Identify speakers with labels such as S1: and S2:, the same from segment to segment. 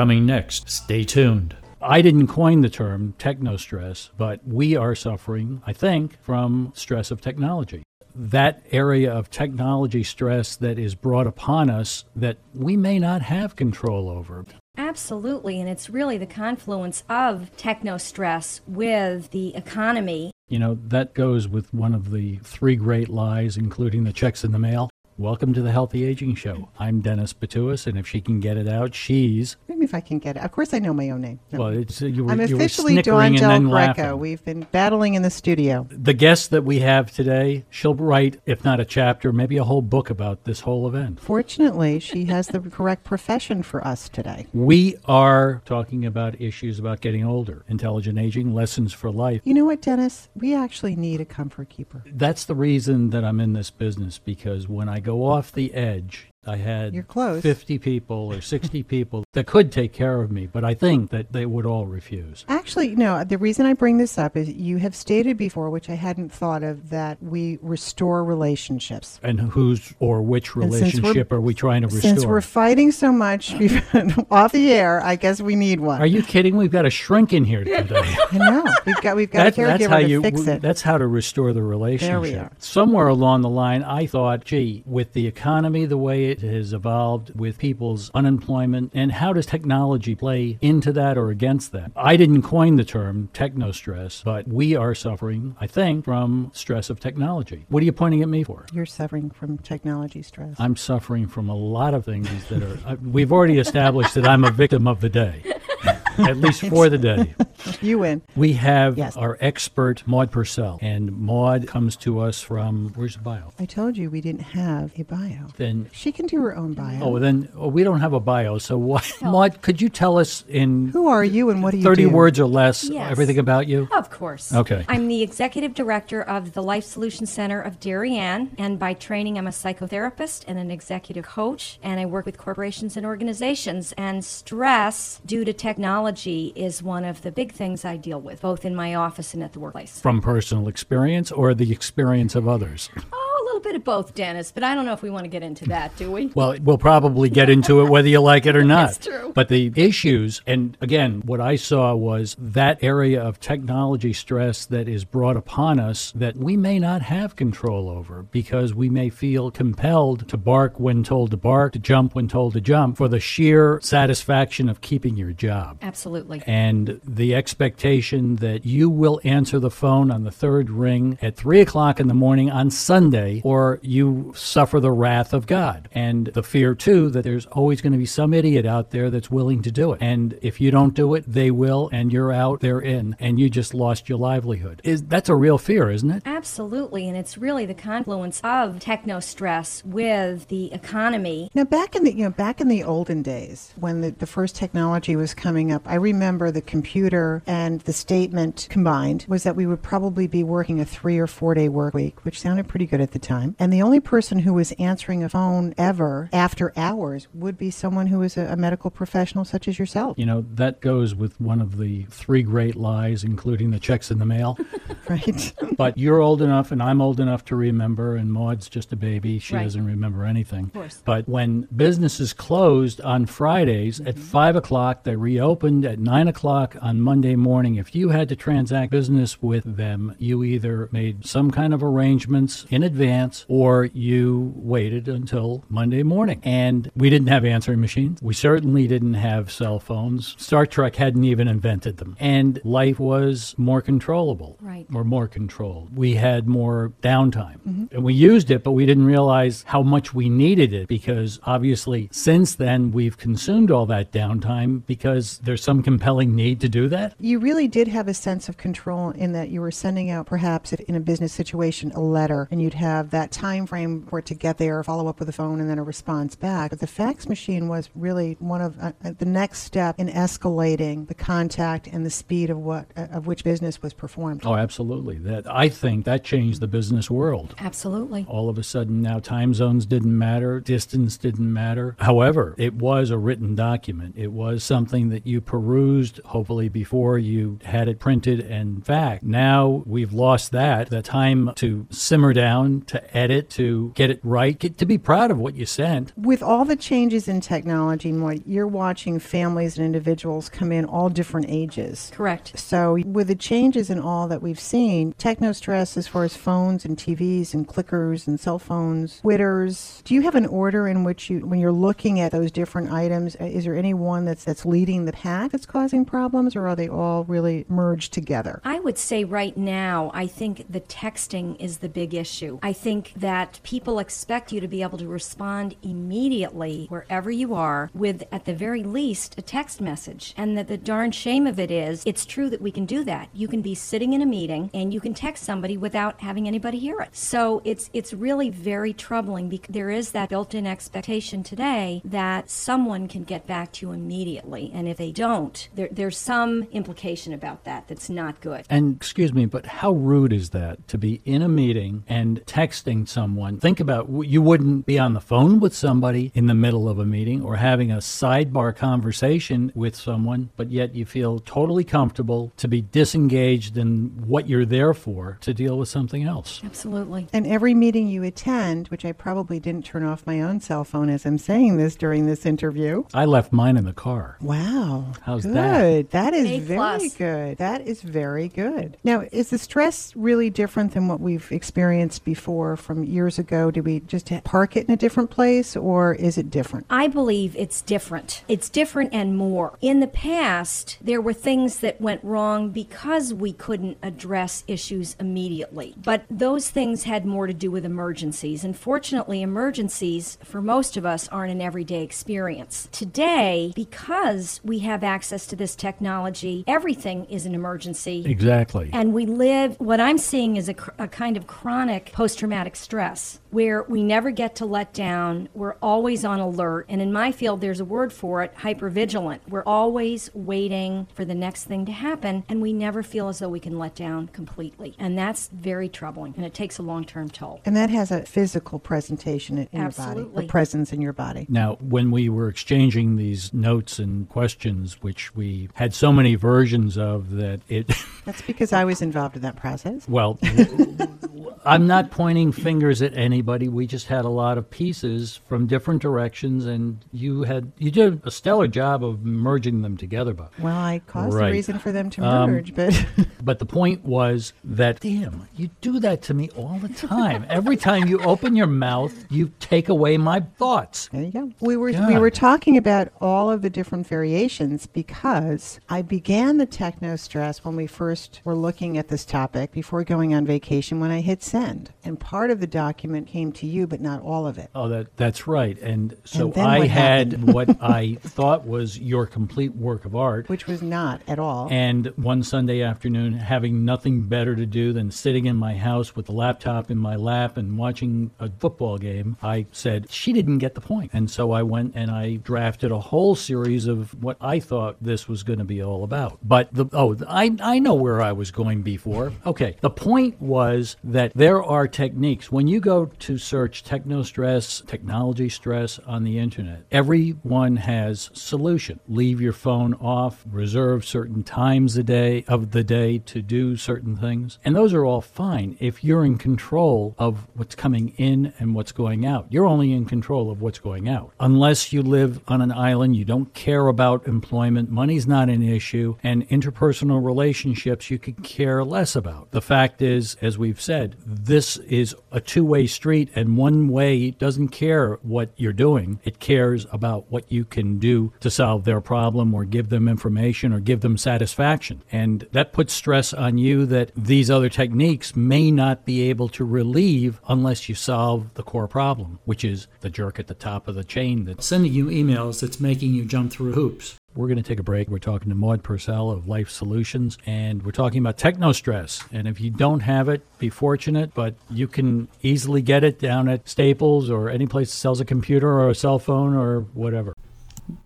S1: Coming next, stay tuned. I didn't coin the term techno stress, but we are suffering, I think, from stress of technology. That area of technology stress that is brought upon us that we may not have control over.
S2: Absolutely, and it's really the confluence of techno stress with the economy.
S1: You know, that goes with one of the three great lies, including the checks in the mail. Welcome to the Healthy Aging Show. I'm Dennis Batuis, and if she can get it out, she's.
S3: Maybe if I can get it. Of course, I know my own name. No.
S1: Well, it's, uh, you were,
S3: I'm
S1: you were
S3: officially
S1: snickering
S3: Dawn Del Greco.
S1: laughing.
S3: We've been battling in the studio.
S1: The guest that we have today, she'll write, if not a chapter, maybe a whole book about this whole event.
S3: Fortunately, she has the correct profession for us today.
S1: We are talking about issues about getting older, intelligent aging, lessons for life.
S3: You know what, Dennis? We actually need a comfort keeper.
S1: That's the reason that I'm in this business because when I go off the edge, I had
S3: You're close.
S1: 50 people or 60 people that could take care of me, but I think that they would all refuse.
S3: Actually, no, the reason I bring this up is you have stated before, which I hadn't thought of, that we restore relationships.
S1: And whose or which
S3: And since we're-
S1: relationship are we trying to restore?
S3: Since we're fighting so much off the air, I guess we need one.
S1: are you kidding? We've got a shrink in here today.
S3: I know. We've got we've got
S1: That-
S3: a caregiver
S1: that's how
S3: to
S1: you
S3: fix it.
S1: that's how to restore the relationship.
S3: we are.
S1: Somewhere along the line I thought, gee, with the economy the way it has evolved with people's unemployment and how does technology play into that or against that? I didn't coin the term techno stress, but we are suffering, I think, from stress of technology. What are you pointing at me for?
S3: You're suffering from technology stress.
S1: I'm suffering from a lot of things that are. Uh, we've already established that I'm a victim of the day, at least for the day.
S3: you win.
S1: We have
S3: Yes.
S1: our expert Maud Purcell, and Maud comes to us from where's the bio?
S3: I told you we didn't have a bio.
S1: Then
S3: She can do her own bio.
S1: oh, then oh, we don't have a bio. So what, Maud? Could you tell us in
S3: Who are you and what do you
S1: thirty
S3: do?
S1: words or less
S2: Yes.
S1: everything about you?
S2: Of course.
S1: Okay.
S2: I'm the executive director of the Life Solutions Center of Darien, and by training, I'm a psychotherapist and an executive coach, and I work with corporations and organizations. And stress due to technology is one of the big things I deal with, both in my office and at the workplace.
S1: From personal experience or the experience of others?
S2: Oh, Little bit of both, Dennis, but I don't know if we want to get into that, do we?
S1: Well, we'll probably get into it whether you like it or not.
S2: That's true.
S1: But the issues, and again, what I saw was that area of technology stress that is brought upon us that we may not have control over because we may feel compelled to bark when told to bark, to jump when told to jump for the sheer satisfaction of keeping your job.
S2: Absolutely.
S1: And the expectation that you will answer the phone on the third ring at three o'clock in the morning on Sunday, or you suffer the wrath of God. And the fear, too, that there's always going to be some idiot out there that's willing to do it. And if you don't do it, they will, and you're out, they're in, and you just lost your livelihood. Is That's a real fear, isn't it?
S2: Absolutely, and it's really the confluence of techno stress with the economy.
S3: Now, back in the you know back in the olden days, when the, the first technology was coming up, I remember the computer and the statement combined was that we would probably be working a three or four day work week, which sounded pretty good at the time. And the only person who was answering a phone ever after hours would be someone who is a, a medical professional such as yourself,
S1: You know, that goes with one of the three great lies, including the checks in the mail.
S3: right?
S1: But you're old enough, and I'm old enough to remember, and Maud's just a baby. She
S2: Right.
S1: doesn't remember anything. Of
S2: course.
S1: But when businesses closed on Fridays at mm-hmm. 5 o'clock, they reopened at 9 o'clock on Monday morning. If you had to transact business with them, you either made some kind of arrangements in advance or you waited until Monday morning. And we didn't have answering machines. We certainly didn't have cell phones. Star Trek hadn't even invented them. And life was more controllable
S2: Right.
S1: or more controlled. We had more downtime. Mm-hmm. And we used it, but we didn't realize how much we needed it because obviously since then we've consumed all that downtime because there's some compelling need to do that.
S3: You really did have a sense of control in that you were sending out, perhaps if in a business situation, a letter, and you'd have that time frame for it to get there, follow up with a phone, and then a response back. But the fax machine was really one of uh, uh, the next step in escalating the contact and the speed of what uh, of which business was performed.
S1: Oh, absolutely. That I think that changed the business world.
S2: Absolutely.
S1: All of a sudden now time zones didn't matter, distance didn't matter. However, it was a written document. It was something that you perused hopefully before you had it printed and fact. Now we've lost that, the time to simmer down, to to edit, to get it right, get, to be proud of what you sent.
S3: With all the changes in technology, Maud, you're watching families and individuals come in all different ages.
S2: Correct.
S3: So, with the changes in all that we've seen, techno stress as far as phones and TVs and clickers and cell phones, Twitters, do you have an order in which you, when you're looking at those different items, uh, is there any one that's that's leading the pack that's causing problems, or are they all really merged together?
S2: I would say right now, I think the texting is the big issue. I think that people expect you to be able to respond immediately wherever you are with, at the very least, a text message. And that the darn shame of it is, it's true that we can do that. You can be sitting in a meeting and you can text somebody without having anybody hear it. So it's it's really very troubling because there is that built-in expectation today that someone can get back to you immediately, and if they don't, there, there's some implication about that that's not good.
S1: And excuse me, but how rude is that to be in a meeting and texting someone? Think about you wouldn't be on the phone with somebody in the middle of a meeting or having a sidebar conversation with someone, but yet you feel totally comfortable to be disengaged in what you're there for to deal with something else.
S2: Absolutely.
S3: And every meeting you attend, which I probably didn't turn off my own cell phone as I'm saying this during this interview.
S1: I left mine in the car.
S3: Wow.
S1: How's
S3: good.
S1: that?
S3: That is
S2: A
S3: very
S2: plus.
S3: good. That is very good. Now, is the stress really different than what we've experienced before from years ago? Do we just park it in a different place or is it different?
S2: I believe it's different. It's different and more. In the past, there were things that went wrong because we couldn't address issues immediately. But those things had more to do with emergencies. And fortunately, emergencies, for most of us, aren't an everyday experience. Today, because we have access to this technology, everything is an emergency.
S1: Exactly.
S2: And we live, what I'm seeing is a, cr- a kind of chronic post traumatic stress where we never get to let down. We're always on alert. And in my field, there's a word for it hypervigilant. We're always waiting for the next thing to happen, and we never feel as though we can let down completely. And that's very troubling, and it takes a long term toll.
S3: And that has a physical presentation in your body,
S2: Absolutely.
S3: a presence in your body.
S1: Now, when we were exchanging these notes and questions, which we had so many versions of that it,
S3: That's because I was involved in that process.
S1: well, I'm not pointing fingers at anybody. We just had a lot of pieces from different directions, and you had you did a stellar job of merging them together. But
S3: Well, I caused
S1: Right.
S3: a reason for them to
S1: Um,
S3: merge, but
S1: but the point was that damn, you do that to me all the time. Every time you open your mouth, you take away my thoughts.
S3: There you go. We were we were talking about all of the different variations because I began the techno stress when we first were looking at this topic before going on vacation when I hit send. And part of the document came to you, but not all of it.
S1: Oh, that that's right. And so
S3: And
S1: I
S3: what
S1: had what I thought was your complete work of art.
S3: Which was not at all.
S1: And one Sunday afternoon, having nothing better to do than sitting in my house with the laptop in my lap and watching a football game, I said, she didn't get the point. And so I went and I drafted a whole series of what I thought this was going to be all about. But the, oh, I, I know where I was going before. Okay. The point was that there are techniques. When you go to search techno stress, technology stress on the internet, everyone has solution. Leave your phone off, reserve certain times a day of the day to do certain things. And those are all fine if you're in control of what's coming in and what's going out. You're only in control of what's going out. Unless you live on an island, you don't care about employment, money's not an issue, and interpersonal relationships you could care less about. The fact is, as we've said, this is a two way street, and one way doesn't care what you're doing. It cares about what you can do to solve their problem or give them information or give them satisfaction. And that puts stress on you that these other techniques may not be able to relieve unless you solve the core problem, which is the jerk at the top of the chain that's sending you emails that's making you jump through hoops. We're going to take a break. We're talking to Maud Purcell of Life Solutions, and we're talking about techno stress. And if you don't have it, be fortunate, but you can easily get it down at Staples or any place that sells a computer or a cell phone or whatever.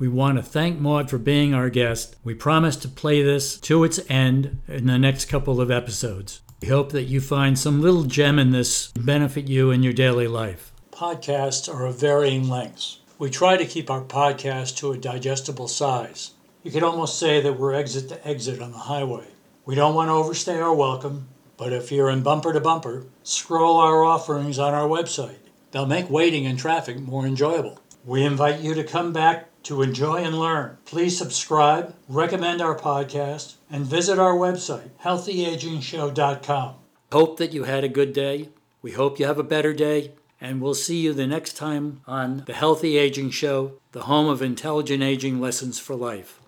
S1: We want to thank Maud for being our guest. We promise to play this to its end in the next couple of episodes. We hope that you find some little gem in this to benefit you in your daily life. Podcasts are of varying lengths. We try to keep our podcast to a digestible size. You could almost say that we're exit to exit on the highway. We don't want to overstay our welcome, But if you're in bumper to bumper, scroll our offerings on our website. They'll make waiting in traffic more enjoyable. We invite you to come back to enjoy and learn. Please subscribe, recommend our podcast, and visit our website, healthyagingshow.com. Hope that you had a good day. We hope you have a better day, and we'll see you the next time on The Healthy Aging Show, the home of intelligent aging lessons for life.